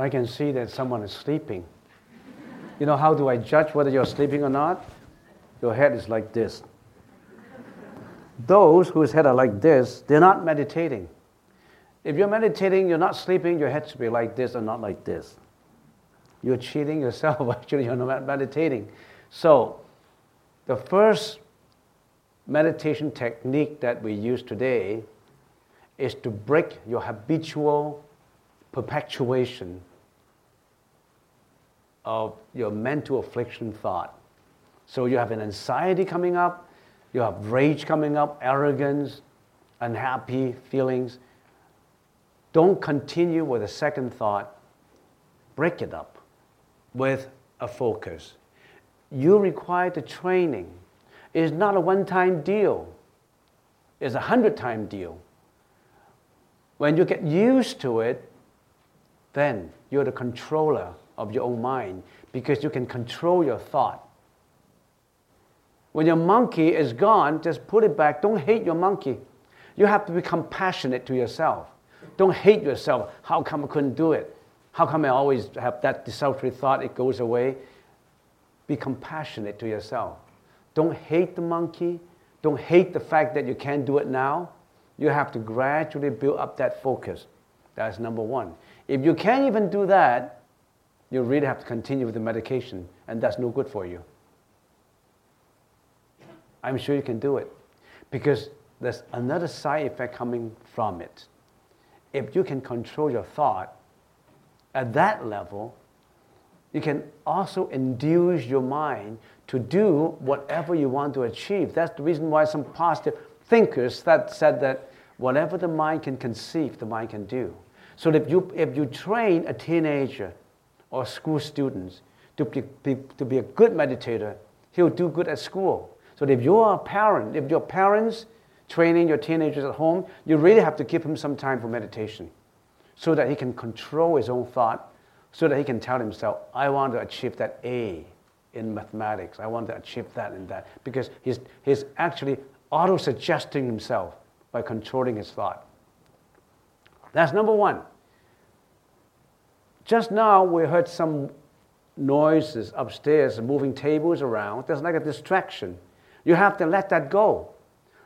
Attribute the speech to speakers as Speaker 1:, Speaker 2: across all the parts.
Speaker 1: I can see that someone is sleeping. You know, how do I judge whether you're sleeping or not? Your head is like this. Those whose head are like this, they're not meditating. If you're meditating, you're not sleeping, your head should be like this and not like this. You're cheating yourself, actually, you're not meditating. So, the first meditation technique that we use today is to break your habitual perpetuation of your mental affliction thought. So you have an anxiety coming up, you have rage coming up, arrogance, unhappy feelings. Don't continue with a second thought. Break it up with a focus. You require the training. It's not a one time deal, it's a hundred time deal. When you get used to it, then you're the controller of your own mind because you can control your thought. When your monkey is gone, just put it back. Don't hate your monkey. You have to be compassionate to yourself. Don't hate yourself. How come I couldn't do it? How come I always have that desultory thought? It goes away. Be compassionate to yourself. Don't hate the monkey. Don't hate the fact that you can't do it now. You have to gradually build up that focus. That's number one. If you can't even do that, you really have to continue with the medication, and that's no good for you. I'm sure you can do it because there's another side effect coming from it. If you can control your thought at that level, you can also induce your mind to do whatever you want to achieve. That's the reason why some positive thinkers that said that whatever the mind can conceive, the mind can do. So if you, if you train a teenager or school students to be, be, to be a good meditator, he'll do good at school. So if you're a parent, if your parents training your teenagers at home, you really have to give him some time for meditation so that he can control his own thought, so that he can tell himself, I want to achieve that A in mathematics. I want to achieve that and that. Because he's, he's actually auto suggesting himself by controlling his thought. That's number one. Just now, we heard some noises upstairs, moving tables around. There's like a distraction. You have to let that go.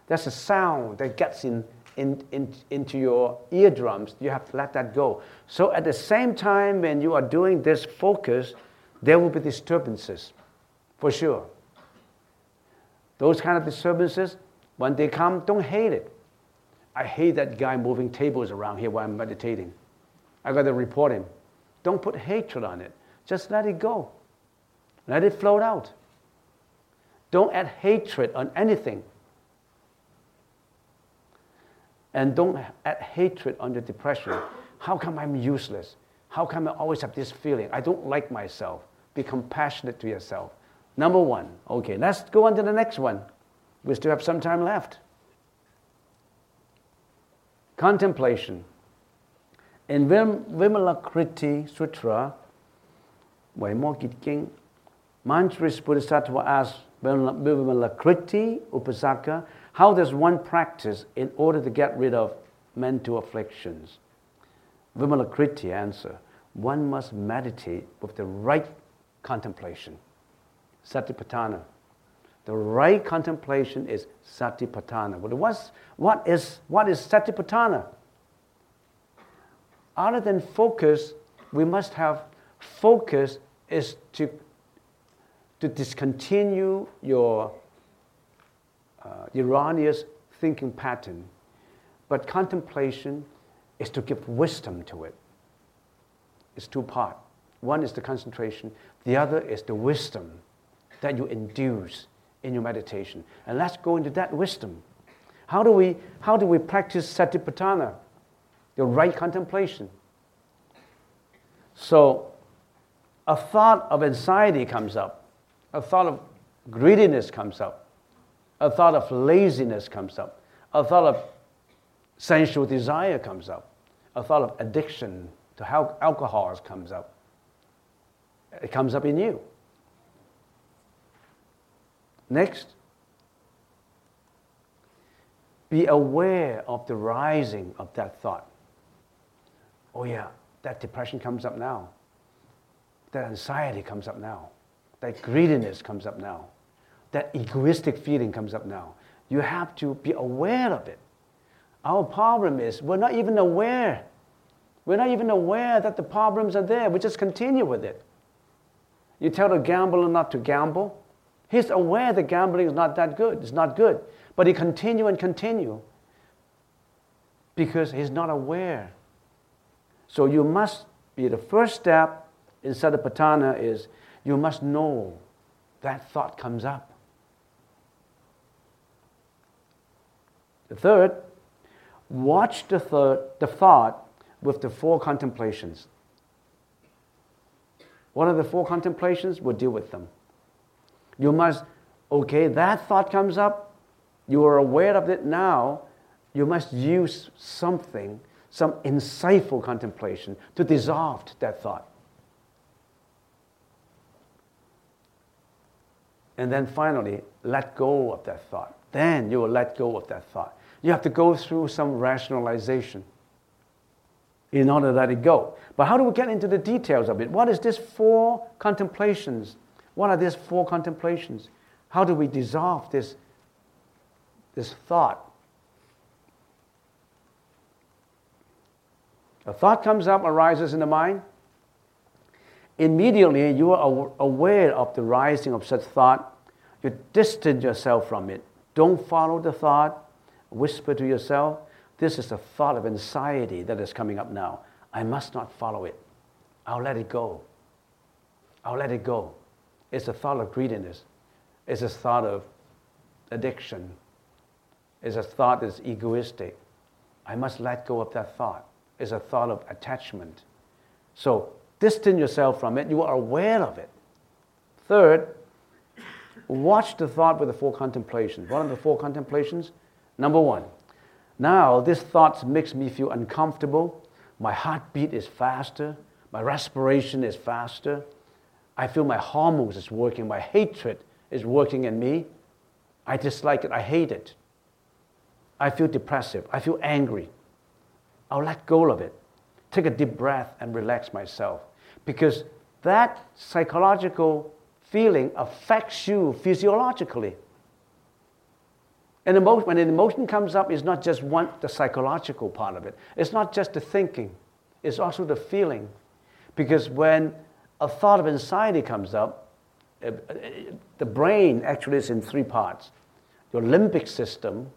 Speaker 1: That's a sound that gets in, in, in, into your eardrums. You have to let that go. So at the same time, when you are doing this focus, there will be disturbances, for sure. Those kind of disturbances, when they come, don't hate it. I hate that guy moving tables around here while I'm meditating. I got to report him. Don't put hatred on it. Just let it go. Let it float out. Don't add hatred on anything. And don't add hatred on your depression. How come I'm useless? How come I always have this feeling? I don't like myself. Be compassionate to yourself. Number one. Okay, let's go on to the next one. We still have some time left. Contemplation. In Vim, Vimalakirti Sutra, Vaimokit King, Manjushri Bodhisattva asks Vimalakirti Upasaka, how does one practice in order to get rid of mental afflictions? Vimalakirti answer, one must meditate with the right contemplation. Satipatthana. The right contemplation is satipatthana. But what's, what, is, what is satipatthana? Other than focus, we must have focus is to to discontinue your uh, erroneous thinking pattern. But contemplation is to give wisdom to it. It's two part. One is the concentration, the other is the wisdom that you induce in your meditation. And let's go into that wisdom. How do we, how do we practice satipatthana, the right contemplation? So, a thought of anxiety comes up a thought of greediness comes up, a thought of laziness comes up, a thought of sensual desire comes up, a thought of addiction to alcohol comes up. It comes up in you. Next, be aware of the rising of that thought. Oh, yeah, that depression comes up now. That anxiety comes up now. That greediness comes up now. That egoistic feeling comes up now. You have to be aware of it. Our problem is we're not even aware. We're not even aware that the problems are there. We just continue with it. You tell the gambler not to gamble. He's aware that gambling is not that good. It's not good. But he continue and continue because he's not aware. So you must be the first step in Satipatthana is you must know that thought comes up. The third, watch the, third, the thought with the four contemplations. What are the four contemplations? We'll deal with them. You must, okay, that thought comes up, you are aware of it now, you must use something, some insightful contemplation to dissolve that thought. And then finally, let go of that thought. Then you will let go of that thought. You have to go through some rationalization in order to let it go. But how do we get into the details of it? What is this four contemplations? What are these four contemplations? How do we dissolve this, this thought? A thought comes up, arises in the mind. Immediately, you are aware of the rising of such thought. You distance yourself from it. Don't follow the thought. Whisper to yourself, this is a thought of anxiety that is coming up now. I must not follow it. I'll let it go. I'll let it go. It's a thought of greediness. It's a thought of addiction. It's a thought that's egoistic. I must let go of that thought. It's a thought of attachment. So distance yourself from it. You are aware of it. Third, watch the thought with the four contemplations. What are the four contemplations? Number one, now, this thought makes me feel uncomfortable. My heartbeat is faster. My respiration is faster. I feel my hormones is working. My hatred is working in me. I dislike it. I hate it. I feel depressive. I feel angry. I'll let go of it. Take a deep breath and relax myself. Because that psychological feeling affects you physiologically. And emotion, when an emotion comes up, it's not just one, the psychological part of it. It's not just the thinking. It's also the feeling. Because when a thought of anxiety comes up, uh, uh, the brain actually is in three parts. Your limbic system,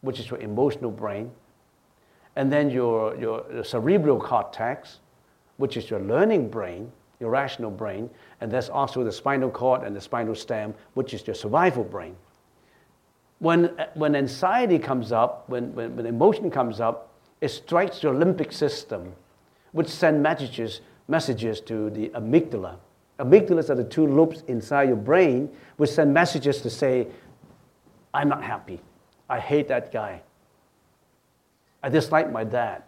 Speaker 1: which is your emotional brain, and then your, your, cerebral cortex, which is your learning brain, your rational brain, and there's also the spinal cord and the spinal stem, which is your survival brain when, uh, when anxiety comes up, when, when, when emotion comes up, it strikes your limbic system, which send messages, messages to the amygdala. Amygdalas are the two loops inside your brain which send messages to say, I'm not happy. I hate that guy. I dislike my dad.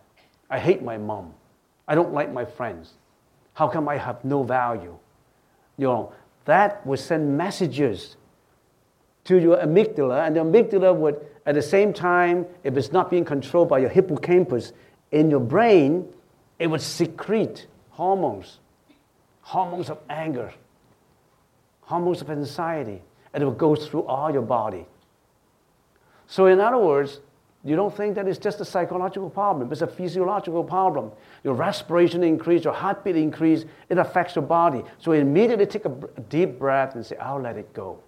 Speaker 1: I hate my mom. I don't like my friends. How come I have no value? You know, that would send messages to your amygdala, and the amygdala would, at the same time, if it's not being controlled by your hippocampus in your brain, it would secrete hormones, hormones of anger, hormones of anxiety, and it would go through all your body. So, in other words, you don't think that it's just a psychological problem, it's a physiological problem. Your respiration increase, your heartbeat increase, it affects your body. So immediately take a deep breath and say, I'll let it go.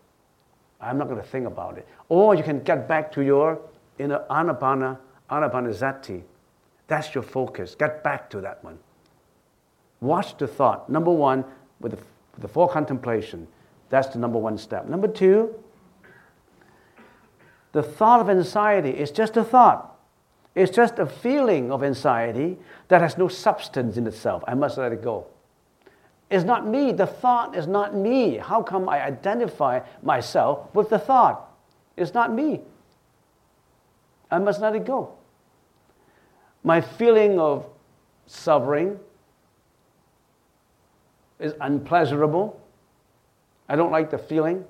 Speaker 1: I'm not going to think about it. Or you can get back to your inner anapana, anapanasati. That's your focus. Get back to that one. Watch the thought. Number one, with the, with the four contemplation. That's the number one step. Number two, the thought of anxiety is just a thought. It's just a feeling of anxiety that has no substance in itself. I must let it go It's not me. The thought is not me. How come I identify myself with the thought? It's not me. I must let it go. My feeling of suffering is unpleasurable. I don't like the feeling.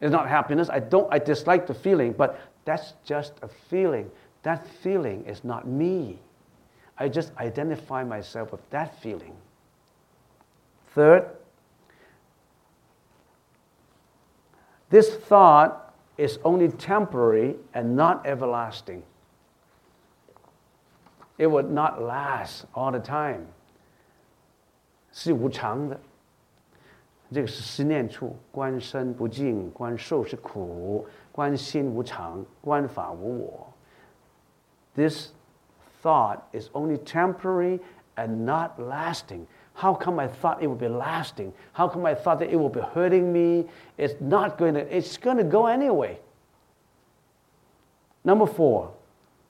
Speaker 1: It's not happiness. I don't I dislike the feeling, but that's just a feeling. That feeling is not me. I just identify myself with that feeling. Third, this thought is only temporary and not everlasting. It would not last all the time. 是无常的。 这个是思念处，观身不净，观受是苦，观心无常，观法无我。This thought is only temporary and not lasting. How come I thought it would be lasting? How come I thought that it would be hurting me? It's not going to, it's going to go anyway. Number four,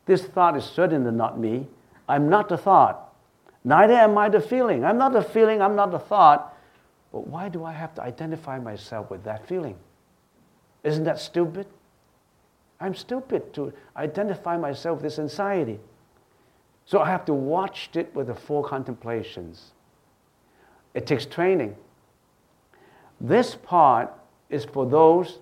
Speaker 1: this thought is certainly not me. I'm not the thought. Neither am I the feeling. I'm not the feeling, I'm not the thought. But why do I have to identify myself with that feeling? Isn't that stupid? I'm stupid to identify myself with this anxiety. So I have to watch it with the four contemplations. It takes training. This part is for those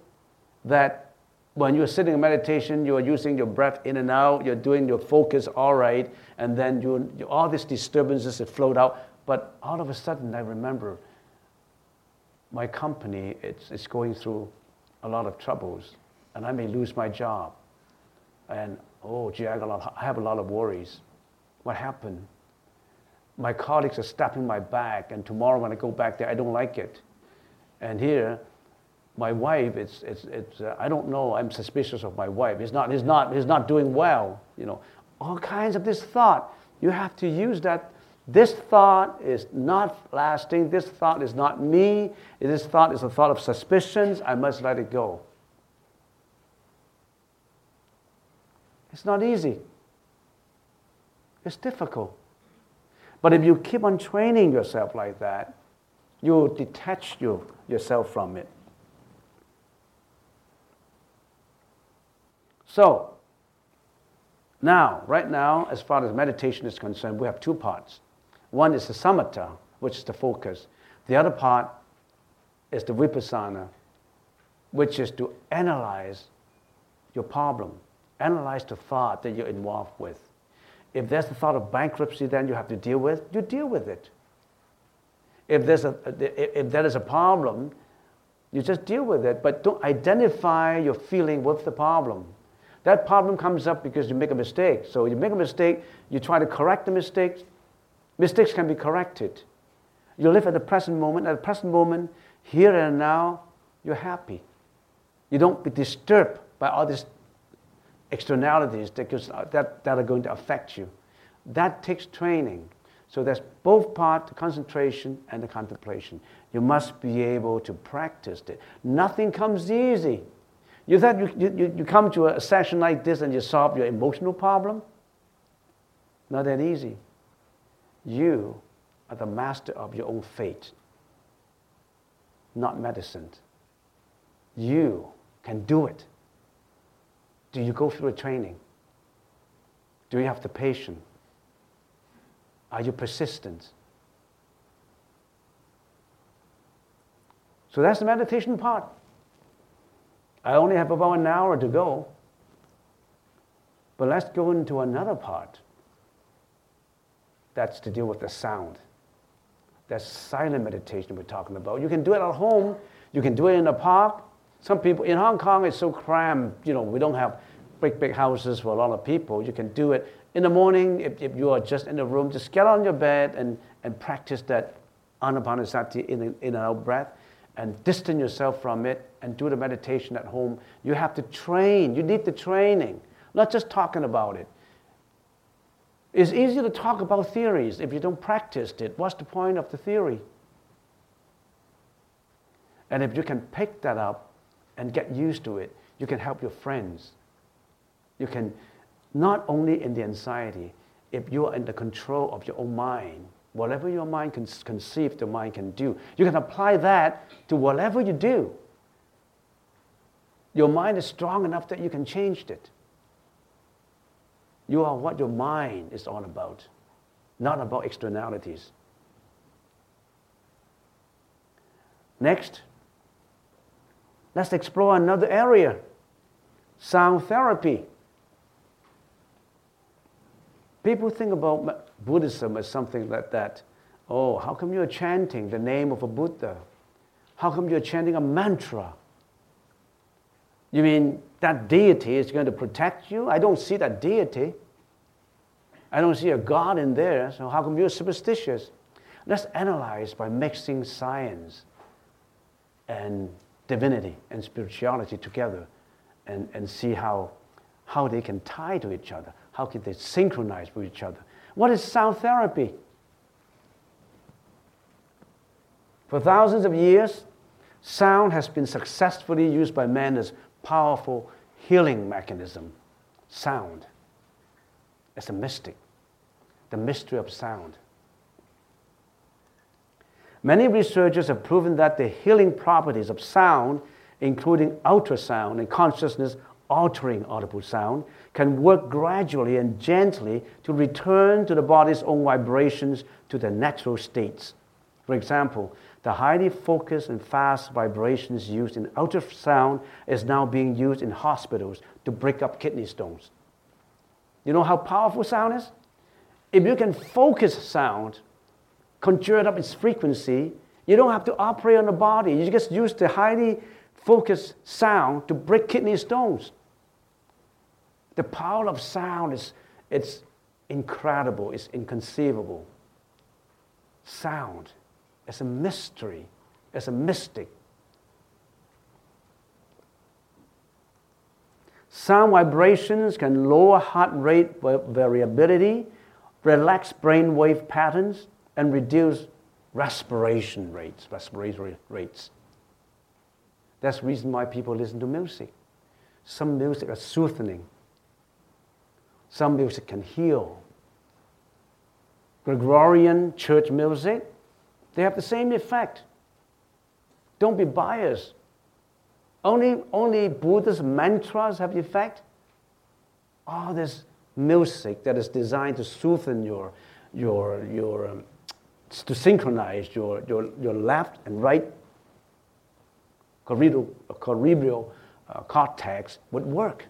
Speaker 1: that when you're sitting in meditation, you are using your breath in and out, you're doing your focus all right, and then you, all these disturbances that flowed out. But all of a sudden, I remember my company it's, it's going through a lot of troubles, and I may lose my job. And oh, gee, I, got a lot, I have a lot of worries. What happened? My colleagues are stabbing my back, and tomorrow when I go back there, I don't like it. And here, my wife, it's, it's, it's, uh, I don't know, I'm suspicious of my wife. He's not, he's, not, he's not doing well, you know. All kinds of this thought. You have to use that this thought is not lasting. This thought is not me. This thought is a thought of suspicions. I must let it go. It's not easy. It's difficult. But if you keep on training yourself like that, you detach you, yourself from it. So, now, right now, as far as meditation is concerned, we have two parts. One is the samatha, which is the focus. The other part is the vipassana, which is to analyze your problem, analyze the thought that you're involved with. If there's the thought of bankruptcy, then you have to deal with, you deal with it. If there's a, if there is a problem, you just deal with it, but don't identify your feeling with the problem. That problem comes up because you make a mistake. So you make a mistake, you try to correct the mistake, Mistakes can be corrected. You live at the present moment. At the present moment, here and now, you're happy. You don't be disturbed by all these externalities that, that, that are going to affect you. That takes training. So there's both part, the concentration and the contemplation. You must be able to practice it. Nothing comes easy. You thought you, you, you come to a session like this and you solve your emotional problem? Not that easy. You are the master of your own fate, not medicine. You can do it. Do you go through a training? Do you have the patience? Are you persistent? So that's the meditation part. I only have about an hour to go. But let's go into another part. That's to deal with the sound. That's silent meditation we're talking about. You can do it at home. You can do it in the park. Some people in Hong Kong it's so crammed. You know, we don't have big, big houses for a lot of people. You can do it in the morning if, if you are just in the room. Just get on your bed and, and practice that anapanasati in, in and out breath and distance yourself from it and do the meditation at home. You have to train. You need the training, not just talking about it. It's easy to talk about theories if you don't practice it. What's the point of the theory? And if you can pick that up and get used to it, you can help your friends. You can not only in the anxiety, if you are in the control of your own mind, whatever your mind can conceive, the mind can do, you can apply that to whatever you do. Your mind is strong enough that you can change it. You are what your mind is all about, not about externalities. Next, let's explore another area sound therapy. People think about Buddhism as something like that. Oh, how come you're chanting the name of a Buddha? How come you're chanting a mantra? You mean that deity is going to protect you? I don't see that deity. I don't see a God in there, so how come you're superstitious? Let's analyze by mixing science and divinity and spirituality together and, and see how, how they can tie to each other. How can they synchronize with each other? What is sound therapy? For thousands of years, sound has been successfully used by man as powerful healing mechanism. Sound. As a mystic. The mystery of sound. Many researchers have proven that the healing properties of sound, including ultrasound and consciousness altering audible sound, can work gradually and gently to return to the body's own vibrations to their natural states. For example, the highly focused and fast vibrations used in ultrasound is now being used in hospitals to break up kidney stones. You know how powerful sound is? If you can focus sound, conjure it up its frequency, you don't have to operate on the body. You just use the highly focused sound to break kidney stones. The power of sound is it's incredible, it's inconceivable. Sound as a mystery, as a mystic. Sound vibrations can lower heart rate variability, relax brain wave patterns, and reduce respiration rates, respiratory rates. That's the reason why people listen to music. Some music is soothing. Some music can heal. Gregorian church music they have the same effect. Don't be biased. Only, only Buddhist mantras have effect. All this music that is designed to soothe your, your, your um, to synchronize your, your, your left and right cerebral, cerebral uh, cortex would work.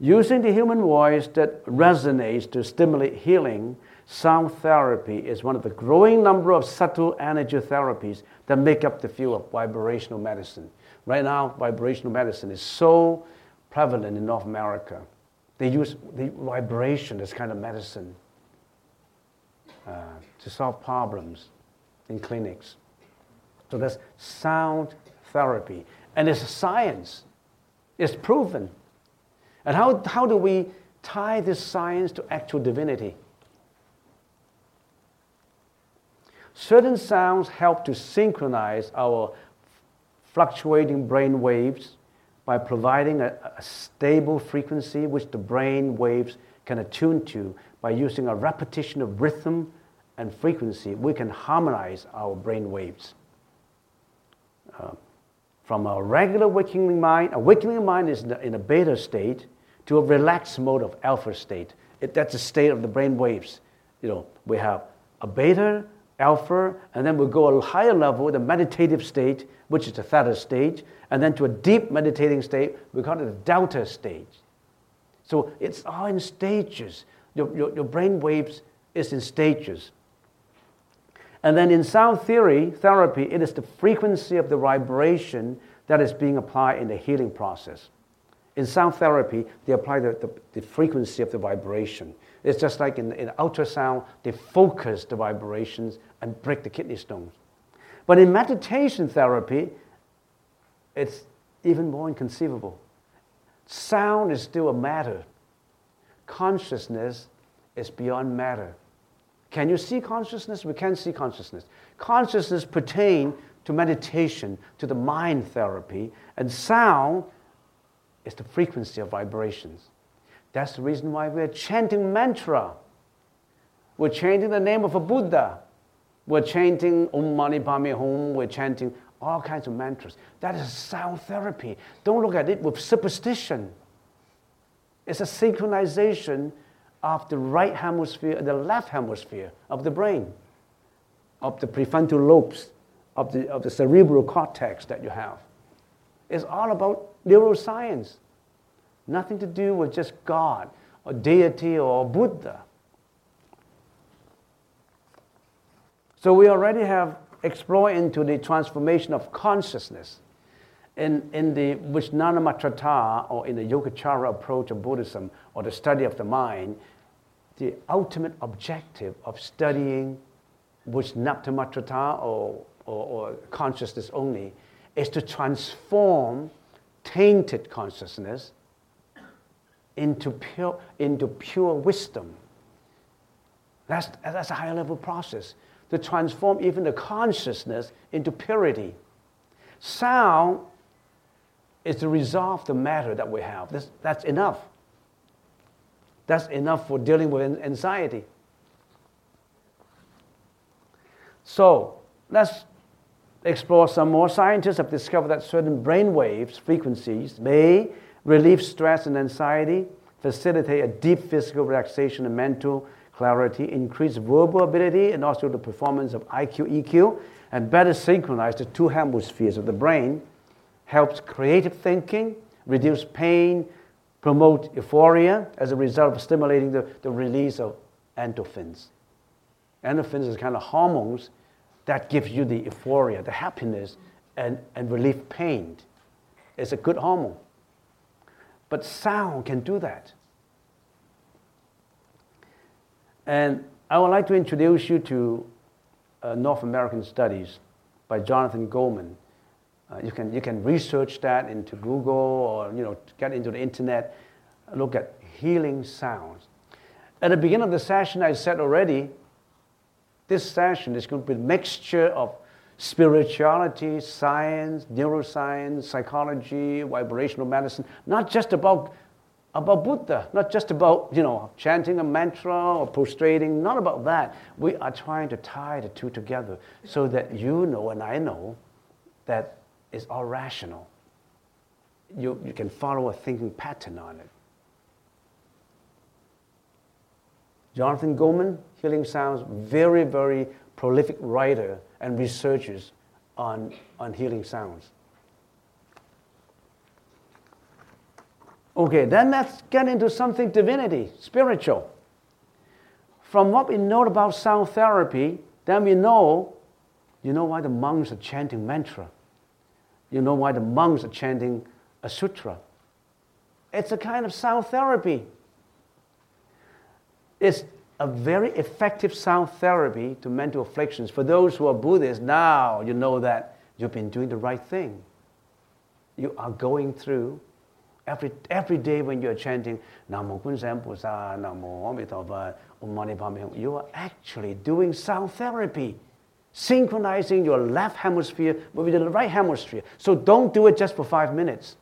Speaker 1: Using the human voice that resonates to stimulate healing Sound therapy is one of the growing number of subtle energy therapies that make up the field of vibrational medicine. Right now, vibrational medicine is so prevalent in North America. They use the vibration as kind of medicine uh, to solve problems in clinics. So that's sound therapy. And it's science. It's proven. And how, how do we tie this science to actual divinity? Certain sounds help to synchronize our fluctuating brain waves by providing a, a, stable frequency which the brain waves can attune to by using a repetition of rhythm and frequency. We can harmonize our brain waves. Uh, from a regular waking mind, a waking mind is in a, beta state to a relaxed mode of alpha state. It, that's the state of the brain waves. You know, we have a beta, alpha, and then we'll go a higher level, the meditative state, which is the theta stage, and then to a deep meditating state, we call it the delta stage. So it's all in stages. Your, your, your brain waves is in stages. And then in sound theory, therapy, it is the frequency of the vibration that is being applied in the healing process. In sound therapy, they apply the, the, the frequency of the vibration. It's just like in, in ultrasound, they focus the vibrations and break the kidney stones. But in meditation therapy, it's even more inconceivable. Sound is still a matter. Consciousness is beyond matter. Can you see consciousness? We can see consciousness. Consciousness pertain to meditation, to the mind therapy, and sound is the frequency of vibrations. That's the reason why we're chanting mantra. We're chanting the name of a Buddha. We're chanting Om Mani Padme Hum. We're chanting all kinds of mantras. That is sound therapy. Don't look at it with superstition. It's a synchronization of the right hemisphere and the left hemisphere of the brain, of the prefrontal lobes, of the, of the cerebral cortex that you have. It's all about neuroscience. Nothing to do with just God or deity or Buddha. So we already have explored into the transformation of consciousness. In, in the Vijnanamatrata or in the Yogacara approach of Buddhism or the study of the mind, the ultimate objective of studying Vijnanamatrata or, or, or consciousness only is to transform tainted consciousness into pure, into pure wisdom. That's, that's a higher level process to transform even the consciousness into purity. Sound is to resolve the matter that we have. This, that's enough. That's enough for dealing with anxiety. So let's explore some more. Scientists have discovered that certain brain waves, frequencies, may relieve stress and anxiety, facilitate a deep physical relaxation and mental clarity, increase verbal ability, and also the performance of IQ, EQ, and better synchronize the two hemispheres of the brain, helps creative thinking, reduce pain, promote euphoria as a result of stimulating the, the release of endorphins. Endorphins is kind of hormones that gives you the euphoria, the happiness, and, and relieve pain. It's a good hormone. But sound can do that. And I would like to introduce you to uh, North American studies by Jonathan Goldman. Uh, you, can, you can research that into Google or you know, get into the internet, look at healing sounds. At the beginning of the session, I said already, this session is going to be a mixture of spirituality, science, neuroscience, psychology, vibrational medicine, not just about about Buddha, not just about, you know, chanting a mantra or prostrating, not about that. We are trying to tie the two together so that you know and I know that it's all rational. You, you can follow a thinking pattern on it. Jonathan Goldman, Healing Sounds, very, very prolific writer and researchers on, on healing sounds. Okay, then let's get into something divinity, spiritual. From what we know about sound therapy, then we know, you know why the monks are chanting mantra. You know why the monks are chanting a sutra. It's a kind of sound therapy. It's a very effective sound therapy to mental afflictions. For those who are Buddhists, now you know that you've been doing the right thing. You are going through Every, every day when you're chanting Namo Kunshan Pusa, Namo Amitabha, Om Mani Padme you are actually doing sound therapy, synchronizing your left hemisphere with the right hemisphere. So don't do it just for five minutes.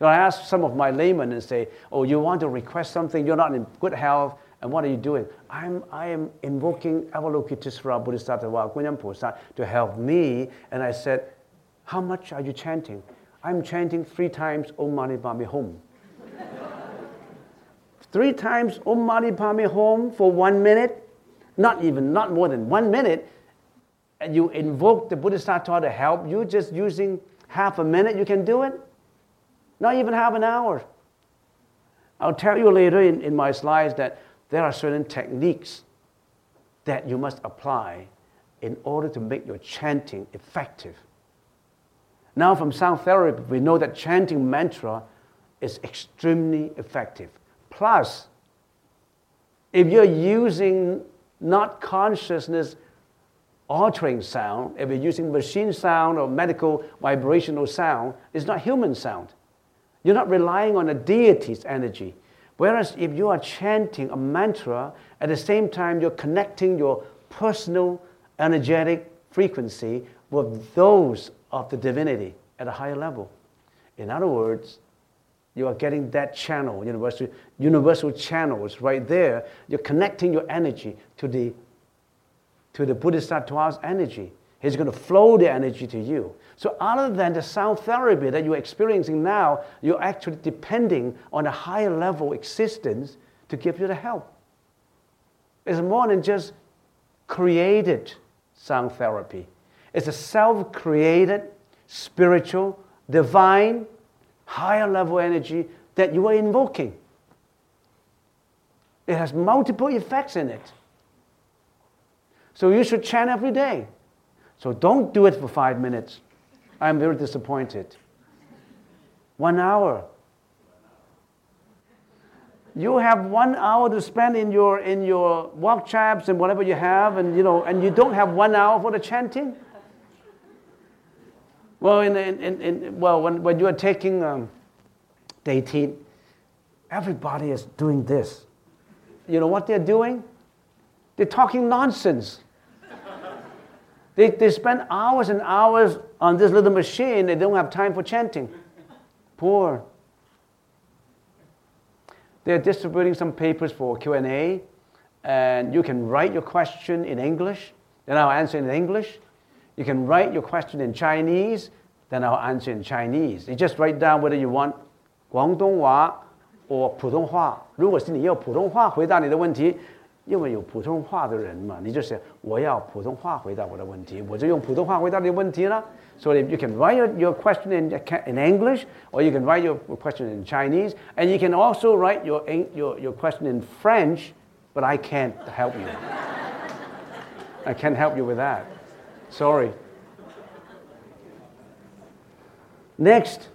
Speaker 1: So I ask some of my laymen and say, Oh, you want to request something, you're not in good health, and what are you doing? I'm, I am invoking Avalokitesvara Bodhisattva Kunyan Pusa to help me. And I said, How much are you chanting? I'm chanting three times Om Mani Padme Hum. three times Om Mani Padme Hum for one minute, not even, not more than one minute, and you invoke the Bodhisattva to help you just using half a minute, you can do it. Not even half an hour. I'll tell you later in, in my slides that there are certain techniques that you must apply in order to make your chanting effective. Now, from sound therapy, we know that chanting mantra is extremely effective. Plus, if you're using not consciousness altering sound, if you're using machine sound or medical vibrational sound, it's not human sound. You're not relying on a deity's energy. Whereas if you are chanting a mantra, at the same time you're connecting your personal energetic frequency with those of the divinity at a higher level. In other words, you are getting that channel, universal, universal channels right there. You're connecting your energy to the, to the Bodhisattva's energy. He's going to flow the energy to you. So, other than the sound therapy that you're experiencing now, you're actually depending on a higher level existence to give you the help. It's more than just created sound therapy. It's a self created, spiritual, divine, higher level energy that you are invoking. It has multiple effects in it. So you should chant every day. So don't do it for five minutes. I'm very disappointed. One hour. You have one hour to spend in your in your walk chaps and whatever you have, and you know, and you don't have one hour for the chanting. Well, in, in, in, well, when, when you are taking um, dating, everybody is doing this. You know what they're doing? They're talking nonsense. they, they spend hours and hours on this little machine. They don't have time for chanting. Poor. They're distributing some papers for Q&A, and you can write your question in English, then I'll answer in English. You can write your question in Chinese, then I'll answer in Chinese. You just write down whether you want 广东话 or 普通话。如果是你要普通话回答你的问题， 因为有普通话的人嘛，你就写我要普通话回答我的问题，我就用普通话回答你的问题了。So you can write your, your question in, in English, or you can write your question in Chinese, and you can also write your, your, your question in French, but I can't help you. I can't help you with that. Sorry. Next,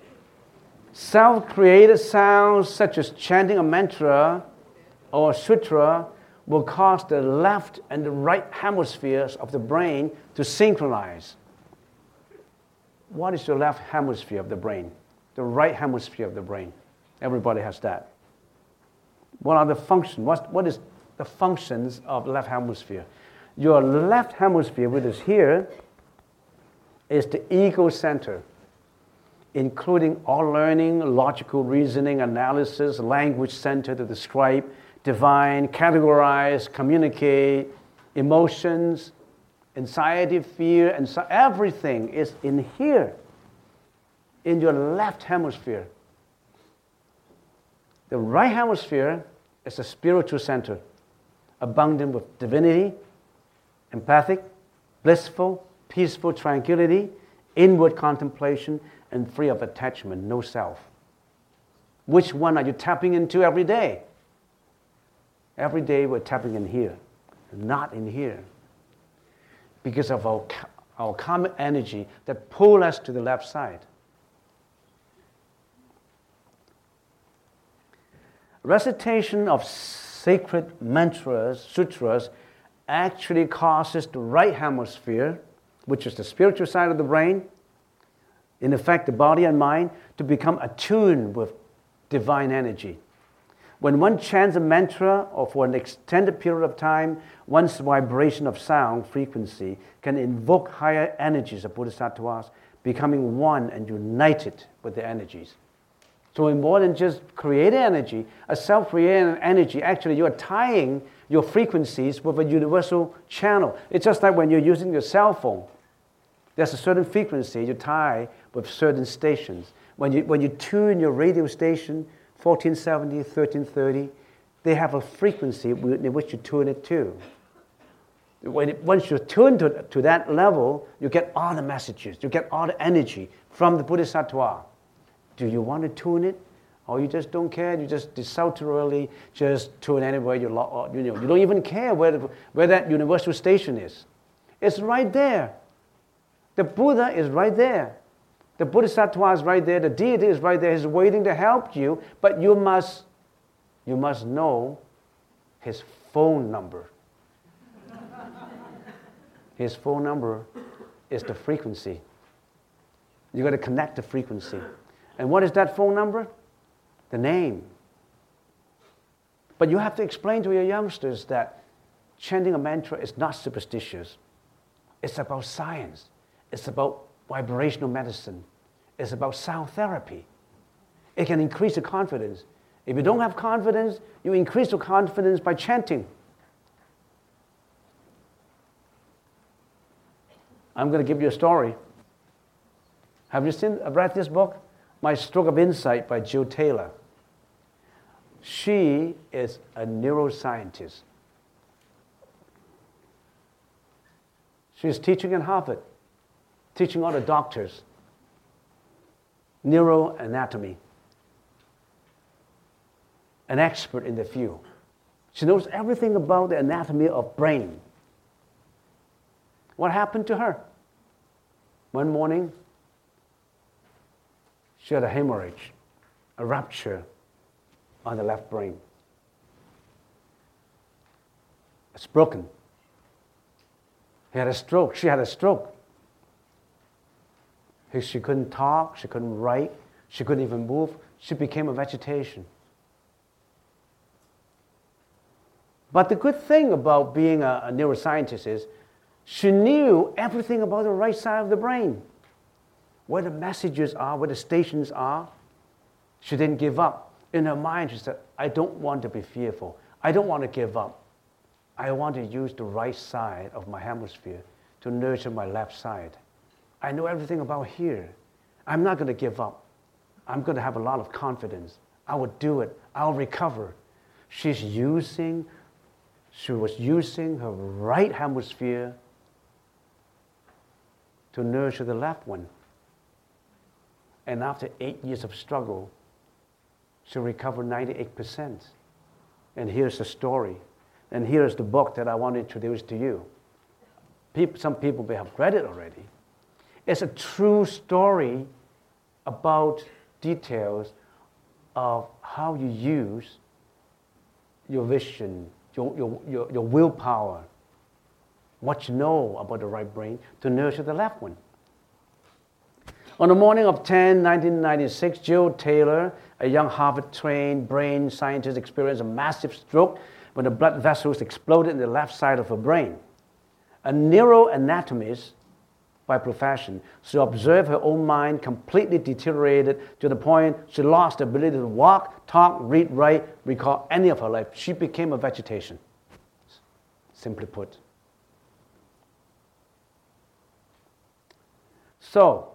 Speaker 1: self created sounds such as chanting a mantra or a sutra will cause the left and the right hemispheres of the brain to synchronize. What is the left hemisphere of the brain? The right hemisphere of the brain. Everybody has that. What are the functions? What, what is the functions of left hemisphere? Your left hemisphere, which is here, is the ego center including all learning, logical reasoning, analysis, language center to describe, divine, categorize, communicate, emotions, anxiety, fear, and so everything is in here, in your left hemisphere. The right hemisphere is the spiritual center, abundant with divinity, empathic, blissful, peaceful tranquility, inward contemplation, and free of attachment, no self. Which one are you tapping into every day? Every day we're tapping in here, not in here. Because of our, our common energy that pull us to the left side. Recitation of sacred mantras, sutras, actually causes the right hemisphere, which is the spiritual side of the brain, in effect, the body and mind, to become attuned with divine energy. When one chants a mantra or for an extended period of time, one's vibration of sound frequency can invoke higher energies of bodhisattvas, becoming one and united with the energies. So, in more than just creating energy, a self creating energy, actually, you are tying your frequencies with a universal channel. It's just like when you're using your cell phone. There's a certain frequency you tie with certain stations. When you, when you tune your radio station, 1470, 1330, they have a frequency in which you tune it to. When it, once you tune to, to that level, you get all the messages, you get all the energy from the Bodhisattva. Do you want to tune it? Or you just don't care, you just desultorily just tune anywhere you, you know, you don't even care where, the, where that universal station is. It's right there. The Buddha is right there. The Bodhisattva is right there. The deity is right there. He's waiting to help you, but you must, you must know his phone number. his phone number is the frequency. You got to connect the frequency. And what is that phone number? The name. But you have to explain to your youngsters that chanting a mantra is not superstitious. It's about science. It's about vibrational medicine. It's about sound therapy. It can increase the confidence. If you don't have confidence, you increase your confidence by chanting. I'm going to give you a story. Have you seen, read this book? My Stroke of Insight by Jill Taylor. She is a neuroscientist. She's teaching at Harvard teaching all the doctors neuroanatomy. an expert in the field. She knows everything about the anatomy of brain. What happened to her? One morning, she had a hemorrhage, a rupture on the left brain. It's broken. He had a stroke. She had a stroke. She couldn't talk, she couldn't write, she couldn't even move. She became a vegetation. But the good thing about being a, a neuroscientist is she knew everything about the right side of the brain, where the messages are, where the stations are. She didn't give up. In her mind, she said, I don't want to be fearful. I don't want to give up. I want to use the right side of my hemisphere to nurture my left side. I know everything about here. I'm not going to give up. I'm going to have a lot of confidence. I will do it. I'll recover. She's using, she was using her right hemisphere to nurture the left one. And after eight years of struggle, she recovered 98%. And here's the story. And here's the book that I want to introduce to you. People, some people may have read it already. It's a true story about details of how you use your vision, your, your, your, your willpower, what you know about the right brain to nurture the left one. On the morning of 10, 1996, Jill Taylor, a young Harvard trained brain scientist, experienced a massive stroke when the blood vessels exploded in the left side of her brain. A neuroanatomist by profession, she observed her own mind completely deteriorated to the point she lost the ability to walk, talk, read, write, recall any of her life. She became a vegetation, simply put. So,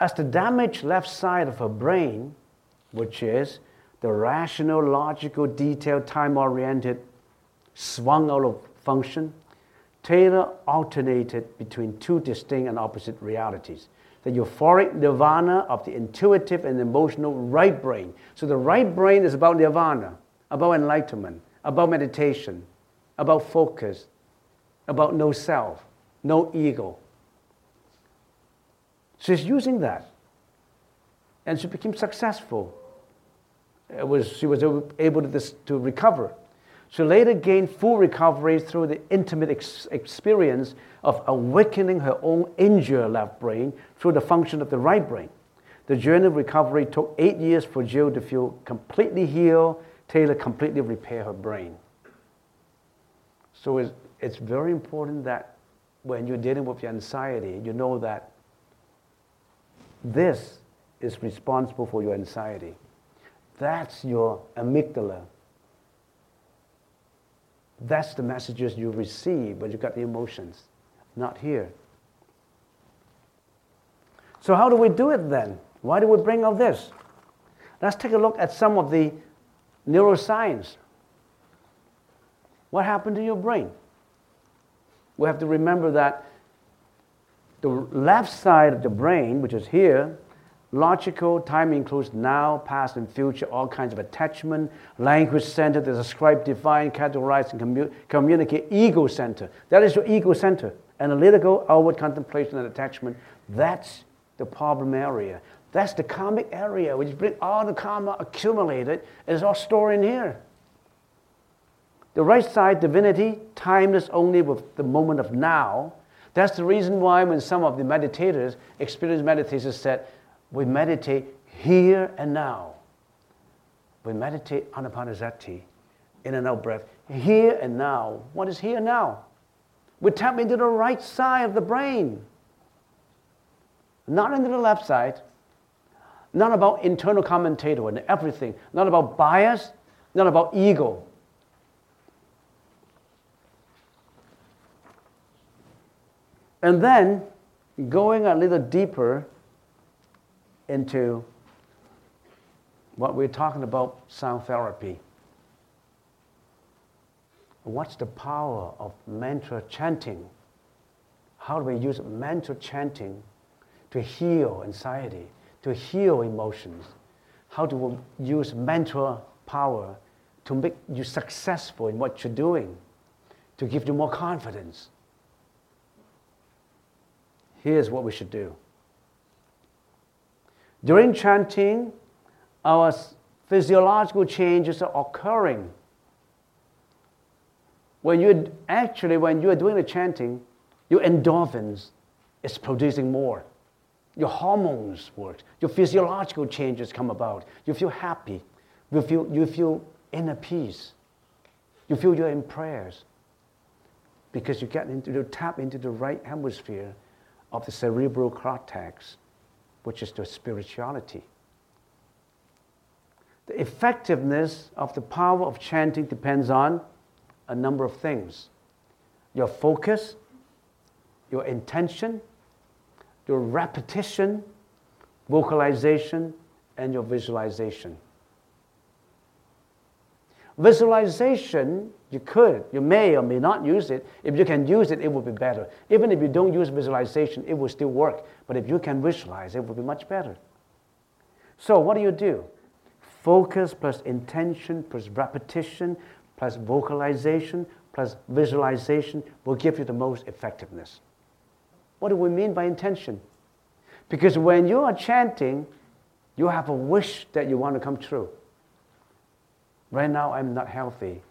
Speaker 1: as the damaged left side of her brain, which is the rational, logical, detailed, time oriented, swung out of function, Taylor alternated between two distinct and opposite realities the euphoric nirvana of the intuitive and emotional right brain. So the right brain is about nirvana, about enlightenment, about meditation, about focus, about no self, no ego. She's using that. And she became successful. It was, she was able to, to recover she later gained full recovery through the intimate ex- experience of awakening her own injured left brain through the function of the right brain. The journey of recovery took eight years for Jill to feel completely healed, Taylor completely repair her brain. So it's, it's very important that when you're dealing with your anxiety, you know that this is responsible for your anxiety. That's your amygdala. That's the messages you receive but you've got the emotions, not here. So, how do we do it then? Why do we bring all this? Let's take a look at some of the neuroscience. What happened to your brain? We have to remember that the left side of the brain, which is here, Logical time includes now, past, and future, all kinds of attachment. Language center, the describe, define, categorize, and commu- communicate. Ego center. That is your ego center. Analytical, outward contemplation, and attachment. That's the problem area. That's the karmic area, which bring all the karma accumulated, It's all stored in here. The right side, divinity, timeless only with the moment of now. That's the reason why when some of the meditators, experienced meditators said, we meditate here and now. We meditate on anapanasati, in and out breath, here and now. What is here now? We tap into the right side of the brain, not into the left side. Not about internal commentator and everything, not about bias, not about ego. And then going a little deeper into what we're talking about sound therapy. What's the power of mantra chanting? How do we use mantra chanting to heal anxiety, to heal emotions? How do we use mantra power to make you successful in what you're doing, to give you more confidence. Here's what we should do. During chanting, our physiological changes are occurring. When you actually, when you are doing the chanting, your endorphins is producing more. Your hormones work. Your physiological changes come about. You feel happy. You feel, you feel inner peace. You feel you're in prayers because you get into you tap into the right hemisphere of the cerebral cortex, which is the spirituality. The effectiveness of the power of chanting depends on a number of things your focus, your intention, your repetition, vocalization, and your visualization. Visualization, you could, you may or may not use it. If you can use it, it will be better. Even if you don't use visualization, it will still work. But if you can visualize, it will be much better. So, what do you do? Focus plus intention plus repetition plus vocalization plus visualization will give you the most effectiveness. What do we mean by intention? Because when you are chanting, you have a wish that you want to come true. Right now, I'm not healthy.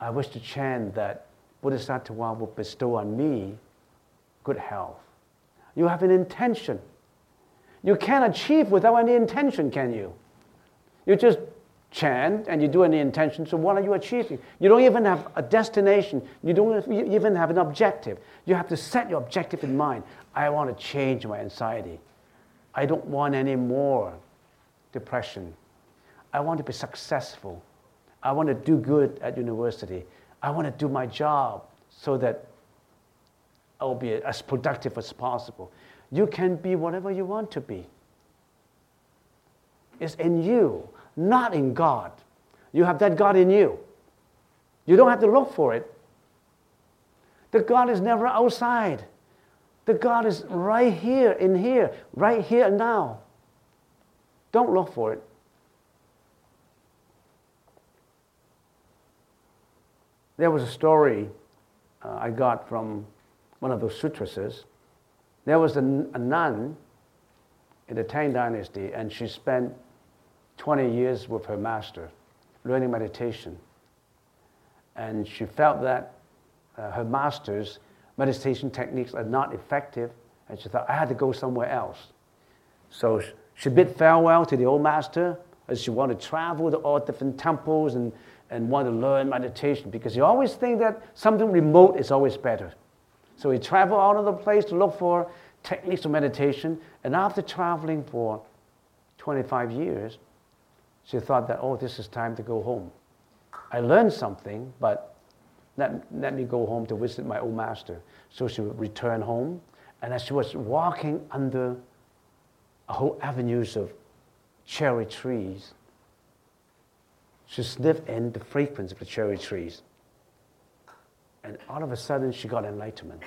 Speaker 1: I wish to chant that Bodhisattva will bestow on me good health. You have an intention. You can't achieve without any intention, can you? You just chant and you do any intention, so what are you achieving? You don't even have a destination. You don't even have an objective. You have to set your objective in mind. I want to change my anxiety. I don't want any more depression. I want to be successful. I want to do good at university. I want to do my job so that I'll be as productive as possible. You can be whatever you want to be. It's in you, not in God. You have that God in you. You don't have to look for it. The God is never outside. The God is right here, in here, right here and now. Don't look for it. There was a story uh, I got from one of those sutras. There was a, a nun in the Tang Dynasty, and she spent 20 years with her master learning meditation. And she felt that uh, her master's meditation techniques are not effective, and she thought, I had to go somewhere else. So she bid farewell to the old master as she wanted to travel to all different temples and and want to learn meditation because you always think that something remote is always better. So we travel out of the place to look for techniques of meditation, and after traveling for 25 years, she thought that, oh, this is time to go home. I learned something, but let, let me go home to visit my old master. So she would return home, and as she was walking under a whole avenues of cherry trees, she sniffed in the fragrance of the cherry trees. And all of a sudden, she got enlightenment.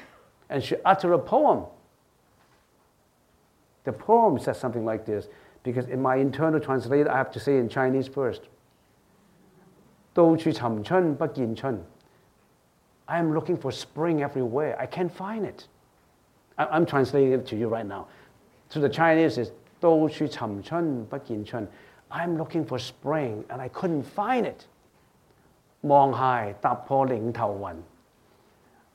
Speaker 1: And she uttered a poem. The poem says something like this, because in my internal translation, I have to say in Chinese first. 到处寻春不见春. I am looking for spring everywhere. I can't find it. I'm translating it to you right now. So the Chinese is 到处寻春不见春. I'm looking for spring and I couldn't find it. 望鞋踏破岭头云.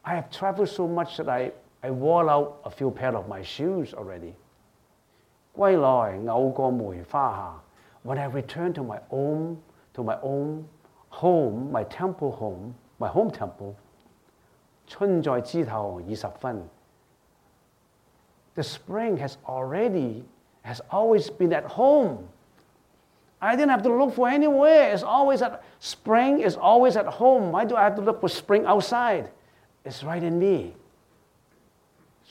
Speaker 1: I have traveled so much that I, I wore out a few pair of my shoes already. 归来偶过梅花下. When I returned to my own, to my own home, my temple home, my home temple, 春在枝头已十分. The spring has already, has always been at home. I didn't have to look for anywhere. It's always at spring is always at home. Why do I have to look for spring outside? It's right in me.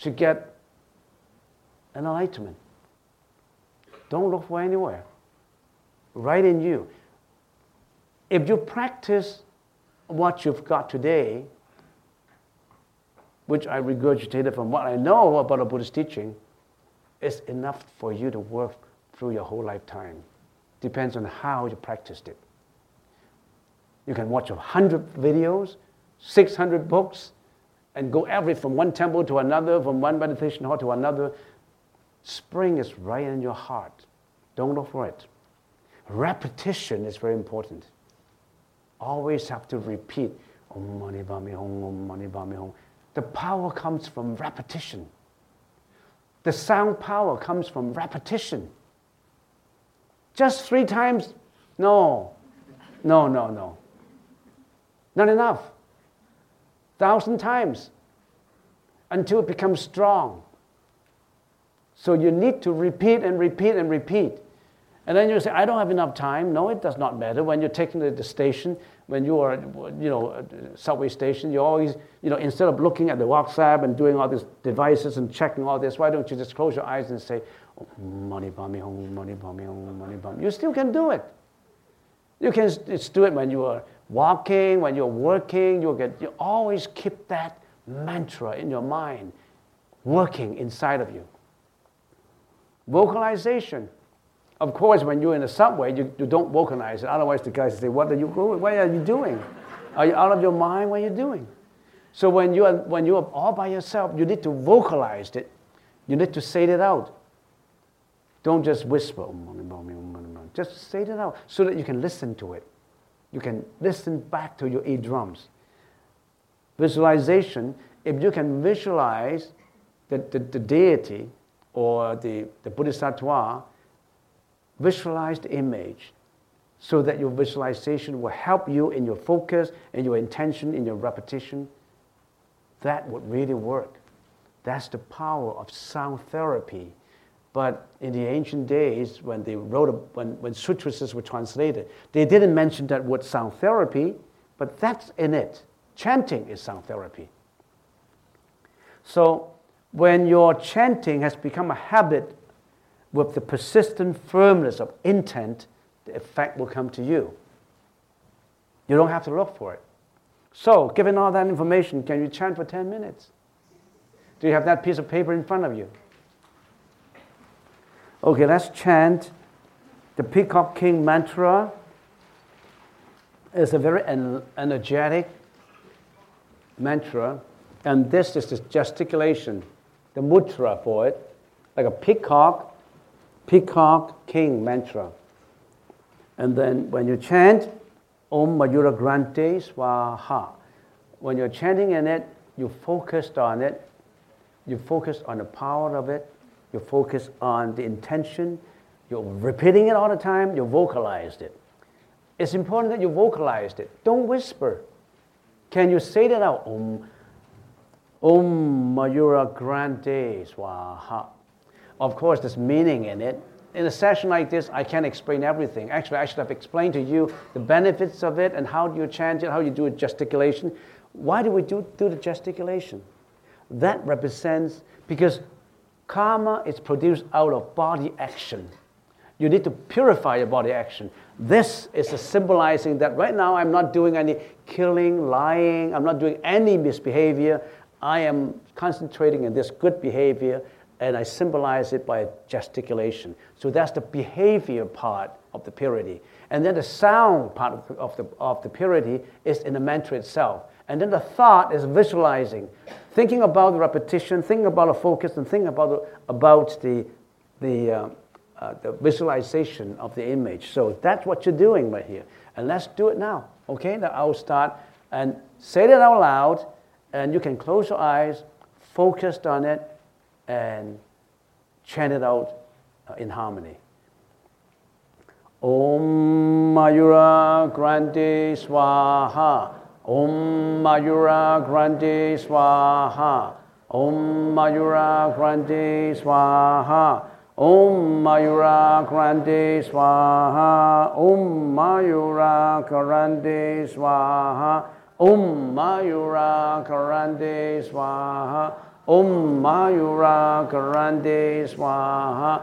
Speaker 1: To get enlightenment. Don't look for anywhere. Right in you. If you practice what you've got today, which I regurgitated from what I know about a Buddhist teaching, it's enough for you to work through your whole lifetime. Depends on how you practiced it. You can watch a hundred videos, 600 books, and go every from one temple to another, from one meditation hall to another. Spring is right in your heart. Don't look for it. Repetition is very important. Always have to repeat. Om mani padme hum, om mani padme hum. The power comes from repetition. The sound power comes from repetition. Just three times? No. No, no, no. Not enough. Thousand times until it becomes strong. So you need to repeat and repeat and repeat. And then you say, I don't have enough time. No, it does not matter. When you're taking the, the station, when you are, you know, subway station, you always, you know, instead of looking at the WhatsApp and doing all these devices and checking all this, why don't you just close your eyes and say, money home, money home, money bomb. You still can do it. You can do it when you are walking, when you're working. You get, you always keep that mantra in your mind, working inside of you. Vocalization. Of course, when you're in the subway, you, you don't vocalize it. Otherwise, the guys say, What are you going? What are you doing? Are you out of your mind? What are you doing? So when you are, when you are all by yourself, you need to vocalize it. You need to say it out. Don't just whisper. Um, um, um, just say it out so that you can listen to it. You can listen back to your eardrums. Visualization, if you can visualize the, the, the deity or the, the Bodhisattva, visualize the image so that your visualization will help you in your focus, in your intention, in your repetition. That would really work. That's the power of sound therapy. But in the ancient days, when they wrote, when, when sutras were translated, they didn't mention that word sound therapy, but that's in it. Chanting is sound therapy. So when your chanting has become a habit with the persistent firmness of intent, the effect will come to you. You don't have to look for it. So, given all that information, can you chant for 10 minutes? Do you have that piece of paper in front of you? Okay, let's chant the Peacock King mantra. It's a very energetic mantra, and this is the gesticulation, the mudra for it, like a peacock, peacock king mantra. And then when you chant, Om Mayura Grante Swaha, when you're chanting in it, you focused on it, you focus on the power of it, you focus on the intention, you're repeating it all the time, you vocalized it. It's important that you vocalized it. Don't whisper. Can you say that out? Om, Om Mayura Grande Swaha. Of course, there's meaning in it. In a session like this, I can't explain everything. Actually, I should have explained to you the benefits of it and how do you chant it, how you do a gesticulation. Why do we do, do the gesticulation? That represents, because karma is produced out of body action. You need to purify your body action. This is symbolizing that right now I'm not doing any killing, lying, I'm not doing any misbehavior. I am concentrating in this good behavior and I symbolize it by gesticulation. So that's the behavior part of the purity. And then the sound part of the, of the purity is in the mantra itself. And then the thought is visualizing, thinking about the repetition, thinking about the focus, and thinking about the, about the, the, uh, uh, the visualization of the image. So that's what you're doing right here. And let's do it now. Okay, now I'll start and say it out loud, and you can close your eyes, focused on it, and chant it out uh, in harmony. Om Mayura Grande Swaha. ॐ मयूरा क्रान्ते स्वाहा ॐ मयूरा क्रान्ते स्वाहा ॐ मयूरा क्रान्ते स्वाहा ॐ मायूरा करान्ते स्वाहा ॐ मायूरा करान्ते स्वाहा ॐ मायूरा करान्ते स्वाहा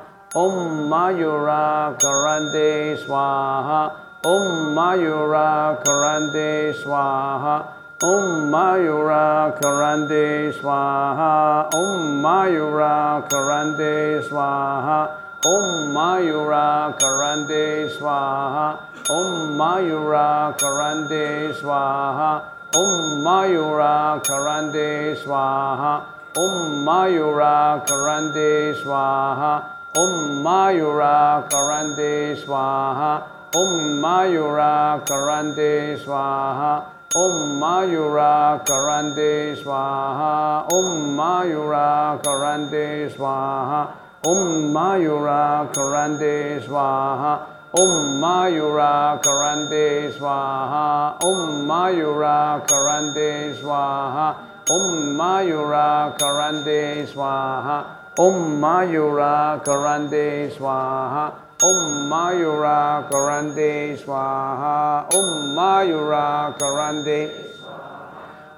Speaker 1: ॐ मयूरा करान्ते स्वाहा Om Mayura Grande Swaha. Om Mayura Karande Swaha. Om Mayura Karande Swaha. Om Mayura Karande Swaha. Om Mayura Karande Swaha. Om Mayura Karande Swaha. Om Mayura Karande Swaha. Om Mayura Karande Swaha Om Mayura Karande Swaha. Om Mayura Karande Swaha. Om Mayura Karande Swaha. Om Mayura Karande Swaha. Om Mayura Karande Swaha. Om Mayura Karande Swaha. Om Mayura Karande Swaha. Om Mayura Karande Swaha Om Mayura Karande Swaha. Om Mayura Karande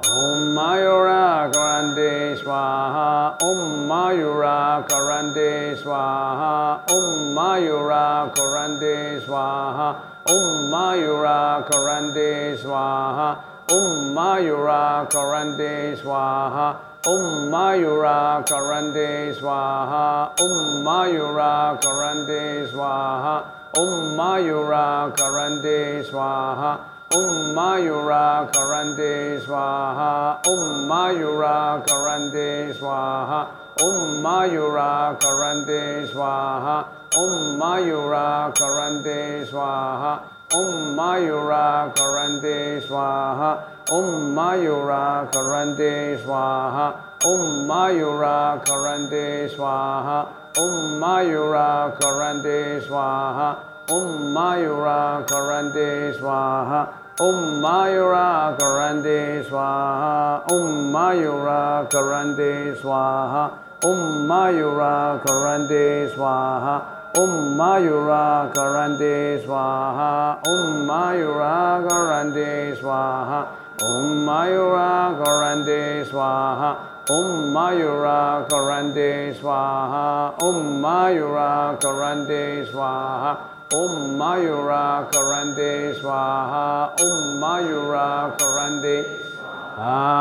Speaker 1: Om Mayura Karande Swaha. Om Mayura Karande Swaha. Om Mayura Karande Swaha. Om Mayura Karande Swaha. Om Mayura Karande Swaha Om Mayura Karande Swaha. Om Mayura Karande Swaha. Om Mayura Karande Swaha. Om Mayura Karande Swaha. Om Mayura Karande Swaha. Om Mayura Karande Swaha. Om Mayura Karande Swaha. Om Mayura Karande Swaha Om Mayura Karande Swaha. Om Mayura Karande Swaha. Om Mayura Karande Swaha. Om Mayura Karande Swaha. Om Mayura Karande Swaha. Om Mayura Karande Swaha. Om Mayura Karande Swaha. Om Mayura Karande Swaha. Om Mayura Karande Swaha Om Mayura Karande Swaha. Om Mayura Karande Swaha. Om Mayura Karande Swaha. Om Mayura Karande Swaha. Om Mayura Karande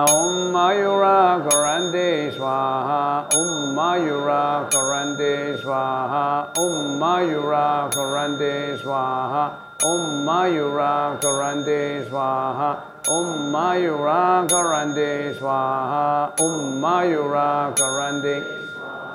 Speaker 1: Om Mayura Karande Swaha. Om Mayura Karande Swaha. Om Mayura Karande Swaha Om Mayura Karande Swaha Om Mayura Karande Swaha Om Mayura Karande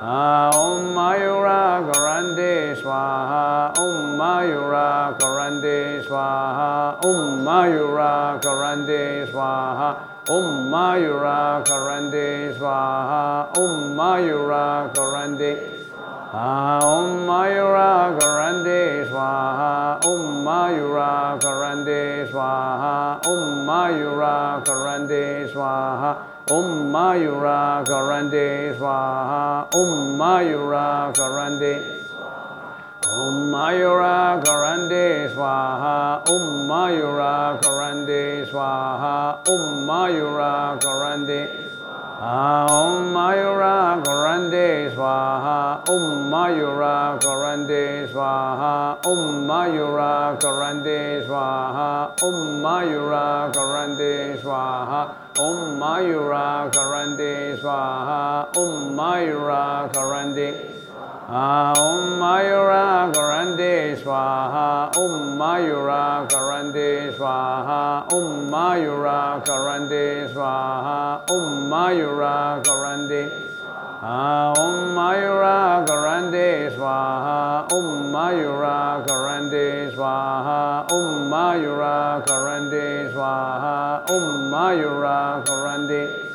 Speaker 1: Om Mayura Karande Swaha Om Mayura Karande Swaha Om Mayura Karande Swaha Om Mayura Karande Swaha Om Mayura Karande Om Mayura Karande Swaha Om Mayura Karande Swaha Om Mayura Karande Swaha Om Mayura Karande Swaha Om Mayura Karande Om Mayura Karande Swaha Om Mayura Karande Swaha Om Mayura Karande Om Mayura Karande Swaha Om Mayura Karande Swaha Om Mayura Karande Swaha Om Mayura Karande Swaha Om Mayura Karande Swaha Om Mayura Karande Om Mayura Karande Swaha Om Mayura Karande Swaha Om Mayura Karande Swaha Om Mayura Karande Om Mayura Karande Swaha Om Mayura Karande Swaha Om Mayura Karande Swaha Om Mayura Karande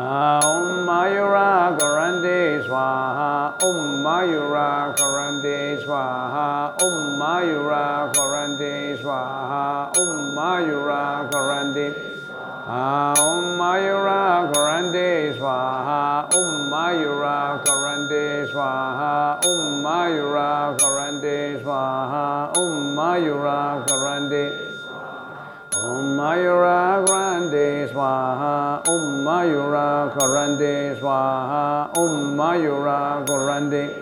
Speaker 1: Om Mayura Karande Swaha Om Mayura Karande Swaha Om Mayura Karande Swaha Om Mayura Karande Om Mayura Karande Swaha Om Mayura Karande Swaha Om Mayura Karande Swaha Om Mayura Karande Om Mayura Karande Swaha Om Mayura Karande Swaha Om Mayura Karande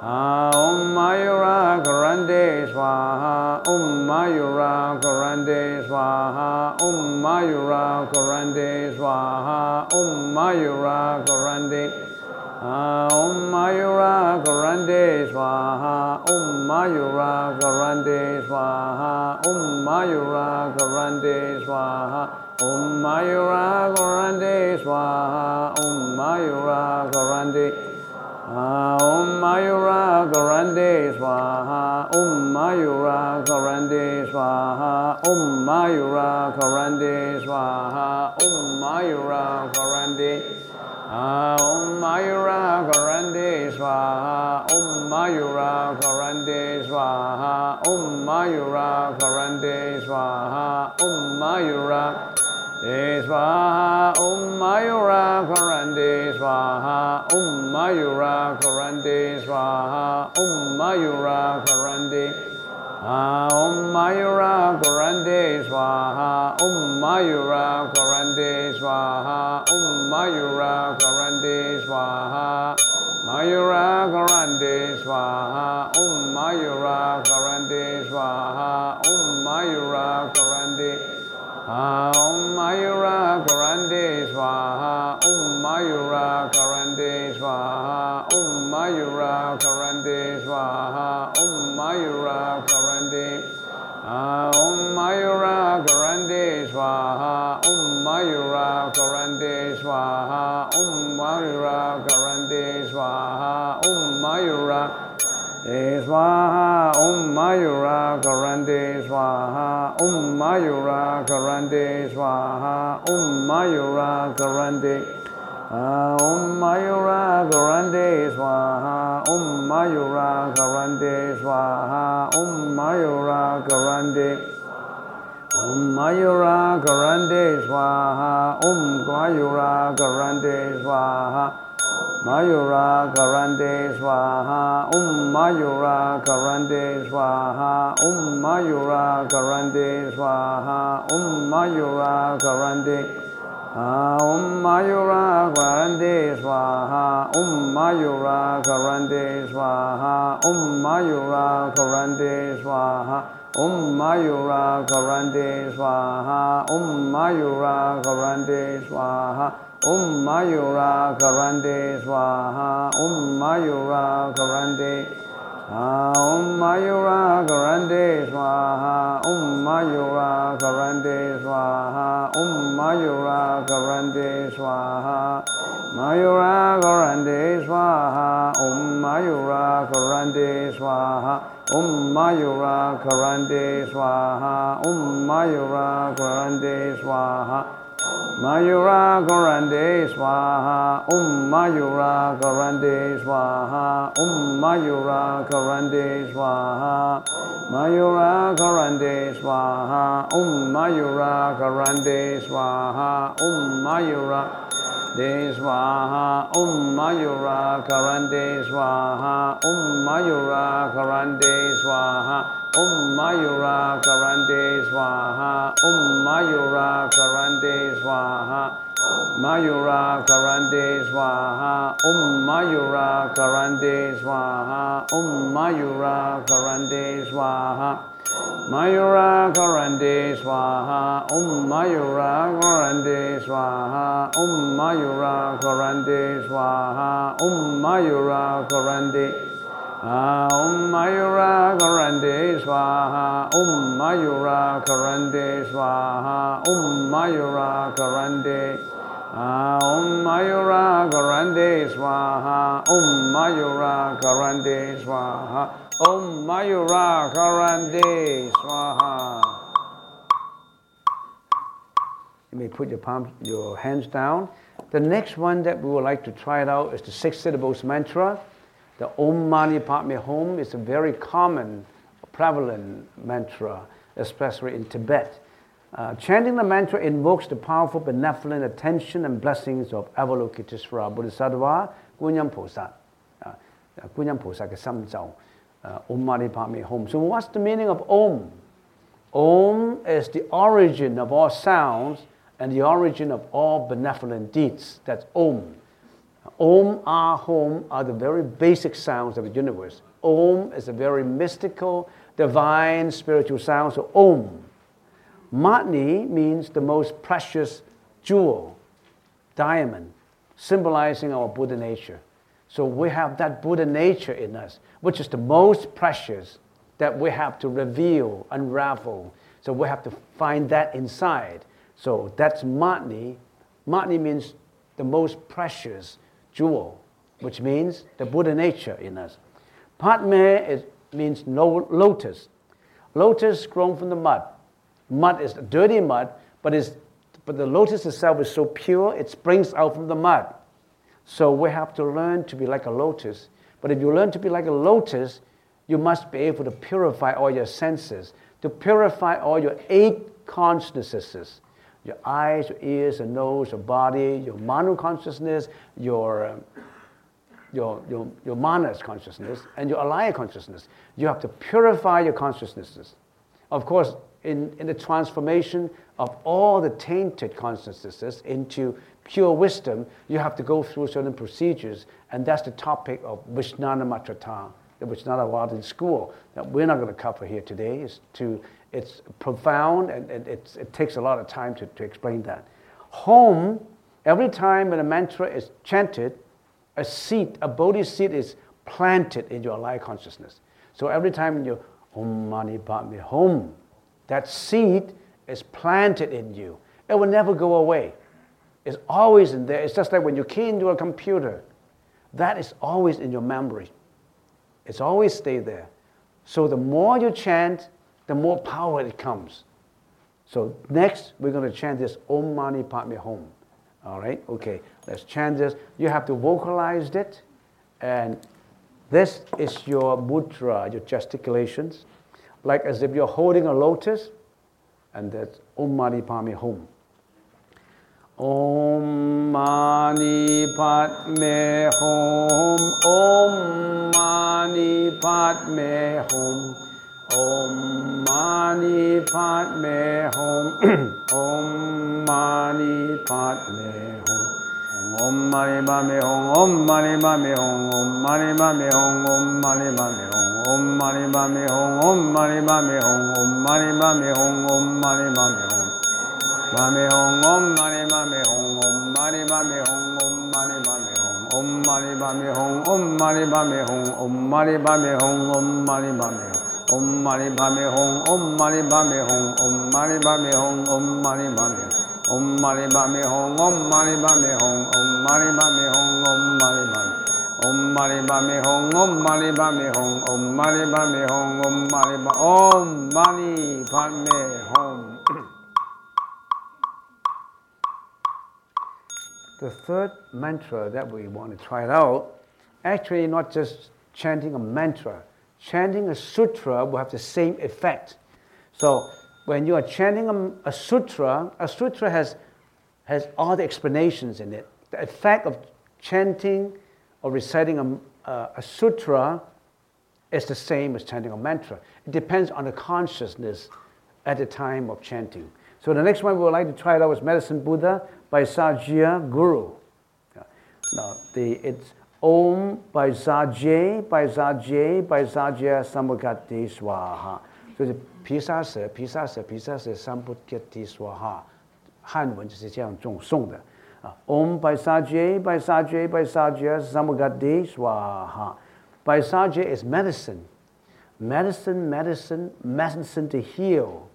Speaker 1: Om Mayura Karande Swaha Om Mayura Karande Swaha Om Mayura Karande Swaha Om Mayura Karande Om Mayura Karande Swaha Om Mayura Karande Swaha Om Mayura Karande Swaha Om Mayura Karande Swaha Om Mayura Karande Om Mayura Karande Swaha Om Mayura Karande Swaha Om Mayura Karande Swaha Om Mayura Karande Om Mayura Karande Swaha Om Mayura Karande Swaha Om Mayura Karande Swaha Om Mayura Swaha Om Mayura Karande Swaha Om Mayura Karande Swaha Om Mayura Karande Om Mayura Karande Swaha Om Mayura Karande Swaha Om Mayura Karande Swaha Mayura Karande Swaha Om Mayura Karande Swaha Om Mayura Karande Om Mayura Karande Swaha Om Mayura Karande Swaha Om Mayura Karande Swaha Om Mayura Karande Om Mayura Karande Swaha Om Mayura Karande Swaha Om Mayura Karande Swaha Om Mayura Swaha Om Mayura Karande Swaha Om Mayura Karande Swaha Om Mayura Karande Om Mayura Karande Swaha Om Mayura Karande Swaha Om Mayura Karande Om Mayura Karande Swaha Om Mayura Karande Swaha Mayura Karande Swaha Om Mayura Karande Swaha Om Mayura Karande Swaha Om Mayura Karande Om Mayura Karande Swaha Om Mayura Karande Swaha Om Mayura Karande Swaha Om Mayura Karande Swaha Om Mayura Karande Swaha Om Mayura Karande Swaha Om Mayura Karande Om Mayura Karande Swaha Om Mayura Karande Swaha Om Mayura Karande Swaha Mayura Karande Swaha Om Mayura Karande Swaha Om Mayura Karande Swaha Om Mayura Karande Swaha Mayura Karande Swaha Om Mayura Karande Swaha Om Mayura Karande Swaha. Mayura Karande Swaha Om Mayura Karande Swaha Om Mayura De Swaha Om Mayura Karande Swaha Om Mayura Karande Swaha Om Mayura Karande Swaha Om Mayura Karande Swaha Mayura Karande Swaha Om Mayura Karande Swaha Om Mayura Karande Swaha Mayura Karande Swaha Om Mayura Karande Swaha Om Mayura Karande Swaha Om Mayura Karande Ah. Om Mayura Karande Swaha Om Mayura Karande Swaha Om Mayura Karande Om Mayura Karande Swaha Om Mayura Karande Swaha Om Mayura Karande Swaha. You may put your palms, your hands down. The next one that we would like to try it out is the six syllables mantra. The Om Mani Padme Hum is a very common, prevalent mantra, especially in Tibet. Uh, chanting the mantra invokes the powerful benevolent attention and blessings of Avalokiteshvara Bodhisattva Gunyam Posad, uh, uh uh, Om Mani Padme Hum. So what's the meaning of Om? Om is the origin of all sounds and the origin of all benevolent deeds. That's Om. Om, Ah, Hum are the very basic sounds of the universe. Om is a very mystical, divine, spiritual sound. So Om. Mani means the most precious jewel, diamond, symbolizing our Buddha nature. So we have that Buddha nature in us, which is the most precious that we have to reveal, unravel. So we have to find that inside. So that's Matni. Matni means the most precious jewel, which means the Buddha nature in us. Padme is, means lotus. Lotus grown from the mud. Mud is dirty mud, but, it's, but the lotus itself is so pure, it springs out from the mud. So we have to learn to be like a lotus. But if you learn to be like a lotus, you must be able to purify all your senses, to purify all your eight consciousnesses your eyes, your ears, your nose, your body, your manu consciousness, your, um, your, your, your manas consciousness, and your alaya consciousness. You have to purify your consciousnesses. Of course, in, in the transformation of all the tainted consciousnesses into pure wisdom, you have to go through certain procedures, and that's the topic of Vijnanamatrata, which not a in school that we're not going to cover here today, is to it's profound and, and it takes a lot of time to, to explain that. Home, every time when a mantra is chanted, a seed, a bodhi seed is planted in your life consciousness. So every time you Om Mani Padme Hum, that seed is planted in you. It will never go away. It's always in there. It's just like when you key into a computer, that is always in your memory. It's always stay there. So the more you chant, the more power it comes. So next, we're going to chant this Om Mani Padme Hum. All right? Okay, let's chant this. You have to vocalize it. And this is your mudra, your gesticulations. Like as if you're holding a lotus. And that's Om Mani Padme Hum. Om Mani Padme Hum. Om Mani Padme Hum. Om Mani Padme Hum Om Mani Padme Hum Om Mani Padme Hum Om Mani Padme Hum Om Mani Padme Hum Om Mani Padme Hum Om Mani Padme Hum Om Mani Padme Hum Om Mani Padme Hum Om Mani Padme Hum mani hong om mani mani hong om mani mani hong om mani mani hong om mani mani hong om mani mani hong om mani mani hong om mani mani hong Om Mani Padme Hum Om Mani Padme Hum Om Mani Padme Hum Om Mani Padme Om Mani Padme Hum Om Mani Padme Hum Om Mani Padme Hum Om Mani Padme Om Mani Padme Hum Om Mani Padme Hum Om Mani Padme Hum Om Mani Om Mani Padme Hum The third mantra that we want to try it out, actually not just chanting a mantra, chanting a sutra will have the same effect. So when you are chanting a, a, sutra, a sutra has, has all the explanations in it. The effect of chanting or reciting a, a, a sutra is the same as chanting a mantra. It depends on the consciousness at the time of chanting. So the next one we would like to try it out is Medicine Buddha Bhaisajya Guru. Now, the, it's Om by Sajya, by Sajya, by Sajya Sambukkati Swaha. So the Pisa Se, Pisa Se, Pisa Se Sambukkati Swaha. 汉文就是这样总诵的啊。Om by Sajya, by Sajya, by Sajya Sambukkati Swaha. Bhaisajya is medicine. Medicine, medicine, medicine to heal.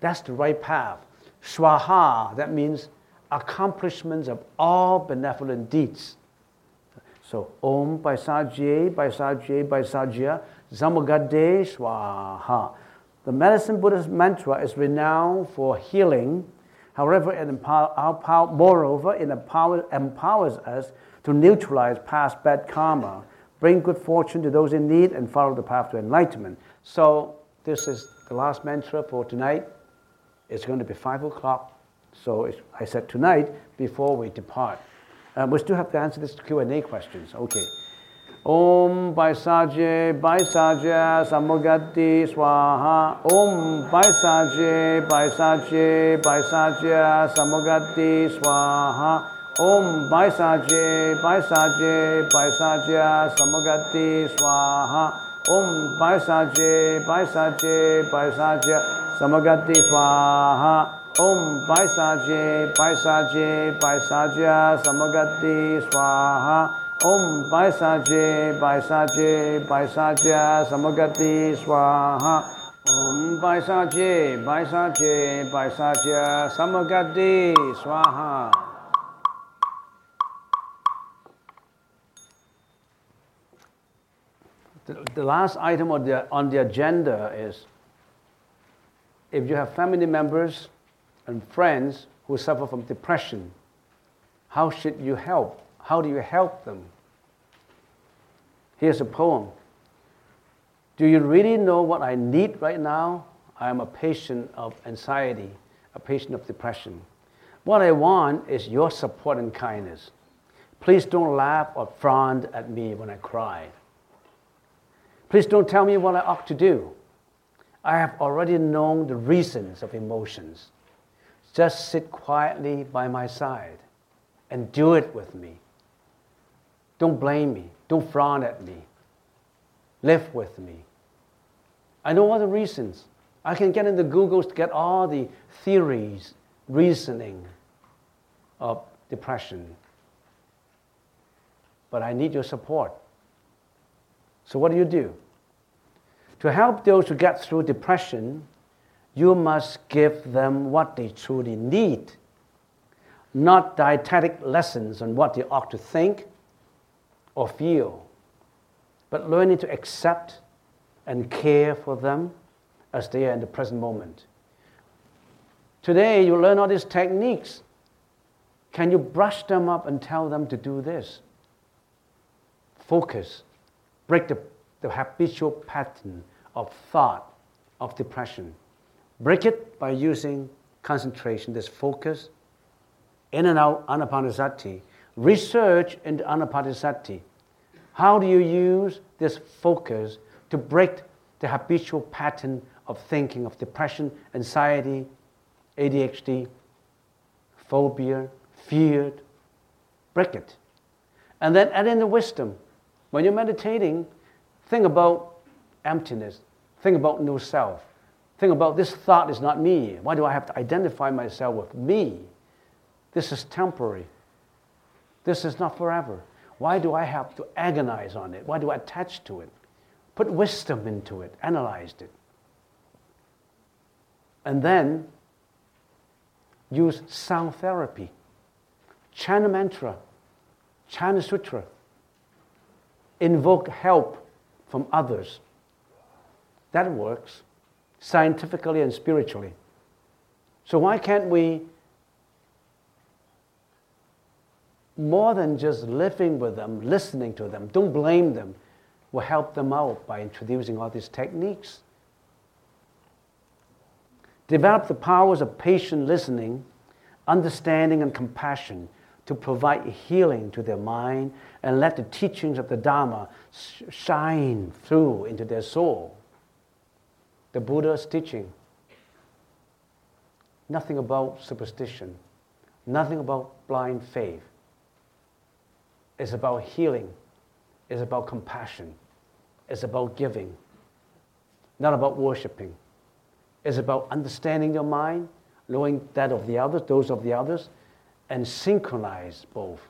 Speaker 1: That's the right path. Swaha, that means accomplishments of all benevolent deeds. So Om Paisajye, Paisajye, Paisajya, Zamagade Swaha. The medicine Buddhist mantra is renowned for healing. However, it empower, moreover, it empower, empowers us to neutralize past bad karma, bring good fortune to those in need, and follow the path to enlightenment. So, this is the last mantra for tonight. It's going to be 5 o'clock. So, I said tonight before we depart. Uh, we still have to answer this Q&A questions. Okay. Om Baisaje Baisaja Samogati Swaha Om Baisaje Baisaje Baisaja Samogati Swaha Om Baisaje Baisaje Baisaja Samogati Swaha Om Baisaje Baisaje Baisaja Samogati Swaha Om Bhaisajye, Bhaisajye, Bhaisajya, Samagati, Swaha. Om Bhaisajye, Bhaisajye, Bhaisajya, Samagati, Swaha. Om Bhaisajye, Bhaisajye, Bhaisajya, Samagati, Swaha. The, last item on the agenda is if you have family members and friends who suffer from depression, how should you help? How do you help them? Here's a poem. Do you really know what I need right now? I am a patient of anxiety, a patient of depression. What I want is your support and kindness. Please don't laugh or frown at me when I cry. Please don't tell me what I ought to do. I have already known the reasons of emotions. Just sit quietly by my side and do it with me. Don't blame me. Don't frown at me. Live with me. I know all the reasons. I can get into Google to get all the theories, reasoning of depression. But I need your support. So, what do you do? To help those who get through depression, you must give them what they truly need, not dietetic lessons on what they ought to think or feel, but learning to accept and care for them as they are in the present moment. Today, you learn all these techniques. Can you brush them up and tell them to do this? Focus, break the, the habitual pattern of thought of depression. Break it by using concentration, this focus, in and out anapanasati. Research into anapanasati. How do you use this focus to break the habitual pattern of thinking of depression, anxiety, ADHD, phobia, fear? Break it. And then add in the wisdom. When you're meditating, think about emptiness. Think about no self. Think about this thought is not me. Why do I have to identify myself with me? This is temporary. This is not forever. Why do I have to agonize on it? Why do I attach to it? Put wisdom into it, analyze it. And then use sound therapy. Chant mantra, chant sutra. Invoke help from others. That works scientifically and spiritually. So, why can't we, more than just living with them, listening to them, don't blame them, We'll help them out by introducing all these techniques? Develop the powers of patient listening, understanding, and compassion to provide healing to their mind and let the teachings of the Dharma shine through into their soul the Buddha's teaching. Nothing about superstition, nothing about blind faith. It's about healing, it's about compassion, it's about giving, not about worshiping. It's about understanding your mind, knowing that of the others, those of the others, and synchronize both.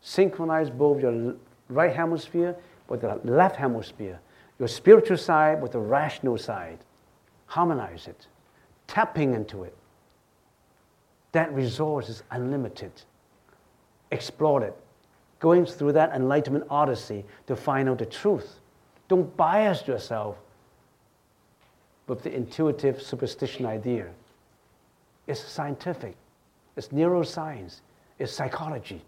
Speaker 1: Synchronize both your right hemisphere with the left hemisphere your spiritual side with the rational side. Harmonize it, tapping into it. That resource is unlimited. Explore it. Going through that enlightenment odyssey to find out the truth. Don't bias yourself with the intuitive superstition idea. It's scientific, it's neuroscience, it's psychology.